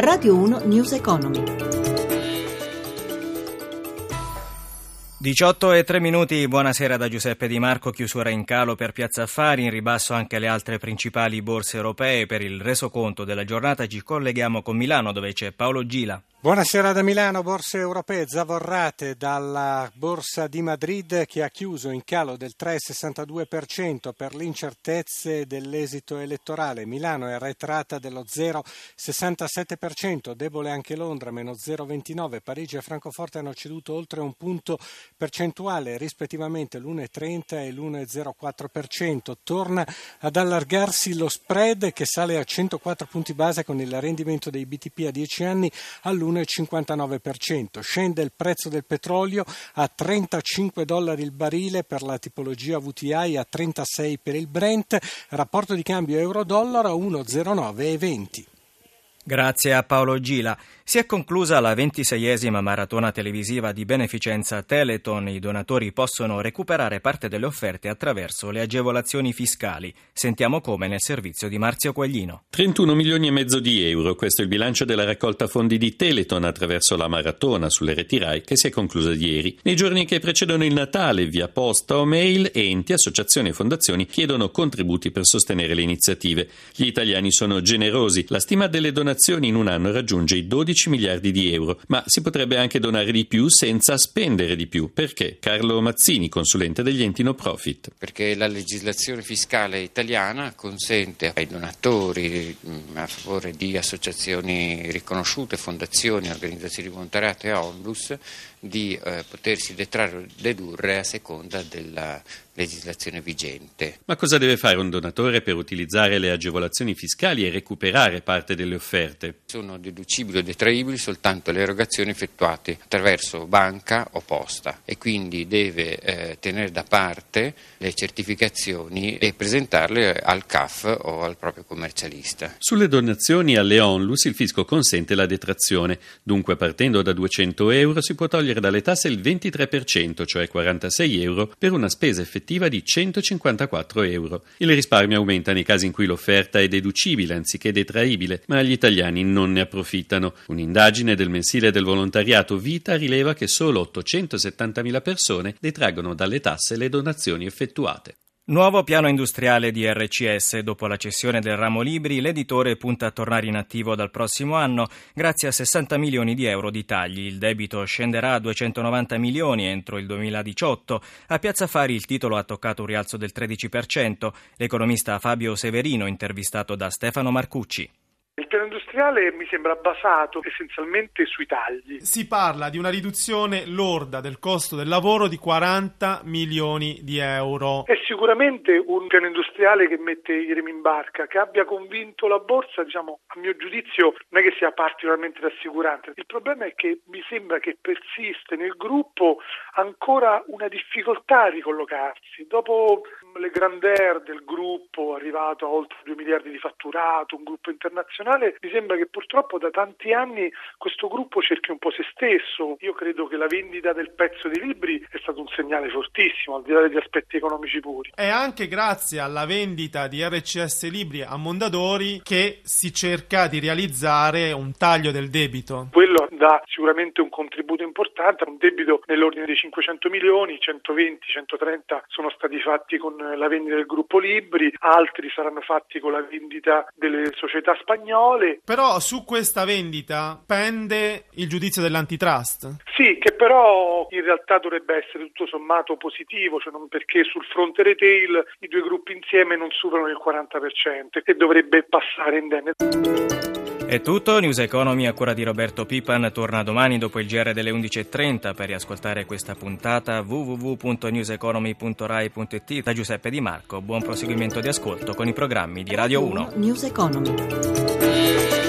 Radio 1 News Economy. 18 e 3 minuti, buonasera da Giuseppe Di Marco, chiusura in calo per Piazza Affari, in ribasso anche le altre principali borse europee. Per il resoconto della giornata ci colleghiamo con Milano dove c'è Paolo Gila. Buonasera da Milano, borse europee zavorrate dalla borsa di Madrid che ha chiuso in calo del 3,62% per le incertezze dell'esito elettorale. Milano è arretrata dello 0,67%, debole anche Londra, meno 0,29%, Parigi e Francoforte hanno ceduto oltre un punto percentuale, rispettivamente l'1,30 e l'1,04%. Torna ad allargarsi lo spread che sale a 104 punti base con il rendimento dei BTP a 10 anni all'1 1,59%. Scende il prezzo del petrolio a 35 dollari il barile per la tipologia VTI, a 36 per il Brent, rapporto di cambio euro-dollaro a 1,0920. Grazie a Paolo Gila. Si è conclusa la ventiseiesima maratona televisiva di beneficenza Teleton. I donatori possono recuperare parte delle offerte attraverso le agevolazioni fiscali. Sentiamo come nel servizio di Marzio Quaglino. 31 milioni e mezzo di euro, questo è il bilancio della raccolta fondi di Teleton attraverso la maratona sulle reti RAI che si è conclusa ieri. Nei giorni che precedono il Natale, via posta o mail, enti, associazioni e fondazioni chiedono contributi per sostenere le iniziative. Gli italiani sono generosi. La stima delle donazioni in un anno raggiunge i 12 12 miliardi di euro, ma si potrebbe anche donare di più senza spendere di più. Perché? Carlo Mazzini, consulente degli enti no profit. Perché la legislazione fiscale italiana consente ai donatori mm, a favore di associazioni riconosciute, fondazioni, organizzazioni di volontariato e onlus di eh, potersi detrarre o dedurre a seconda della legislazione vigente. Ma cosa deve fare un donatore per utilizzare le agevolazioni fiscali e recuperare parte delle offerte? Sono deducibili o detraibili soltanto le erogazioni effettuate attraverso banca o posta e quindi deve eh, tenere da parte le certificazioni e presentarle al CAF o al proprio commercialista. Sulle donazioni alle ONLUS il fisco consente la detrazione, dunque partendo da 200 euro si può togliere togliere dalle tasse il 23%, cioè 46 euro, per una spesa effettiva di 154 euro. Il risparmio aumenta nei casi in cui l'offerta è deducibile anziché detraibile, ma gli italiani non ne approfittano. Un'indagine del mensile del volontariato Vita rileva che solo 870.000 persone detraggono dalle tasse le donazioni effettuate. Nuovo piano industriale di RCS. Dopo la cessione del ramo libri, l'editore punta a tornare in attivo dal prossimo anno grazie a 60 milioni di euro di tagli. Il debito scenderà a 290 milioni entro il 2018. A Piazza Fari il titolo ha toccato un rialzo del 13%. L'economista Fabio Severino, intervistato da Stefano Marcucci industriale mi sembra basato essenzialmente sui tagli. Si parla di una riduzione lorda del costo del lavoro di 40 milioni di euro. È sicuramente un piano industriale che mette i remi in barca, che abbia convinto la borsa, diciamo, a mio giudizio non è che sia particolarmente rassicurante. Il problema è che mi sembra che persiste nel gruppo ancora una difficoltà a ricollocarsi. Dopo le grandeur del gruppo, arrivato a oltre 2 miliardi di fatturato, un gruppo internazionale, mi sembra che purtroppo da tanti anni questo gruppo cerchi un po' se stesso. Io credo che la vendita del pezzo dei libri è stato un segnale fortissimo, al di là degli aspetti economici puri. È anche grazie alla vendita di RCS Libri a Mondadori che si cerca di realizzare un taglio del debito. Quello dà sicuramente un contributo importante, un debito nell'ordine dei 500 milioni, 120, 130 sono stati fatti con la vendita del gruppo Libri, altri saranno fatti con la vendita delle società spagnole. Però su questa vendita pende il giudizio dell'antitrust. Sì, che però in realtà dovrebbe essere tutto sommato positivo, cioè non perché sul fronte retail i due gruppi insieme non superano il 40% e dovrebbe passare indenne. È tutto, News Economy a cura di Roberto Pipan torna domani dopo il GR delle 11.30 per riascoltare questa puntata www.newseconomy.rai.it da Giuseppe Di Marco. Buon proseguimento di ascolto con i programmi di Radio 1. News Economy.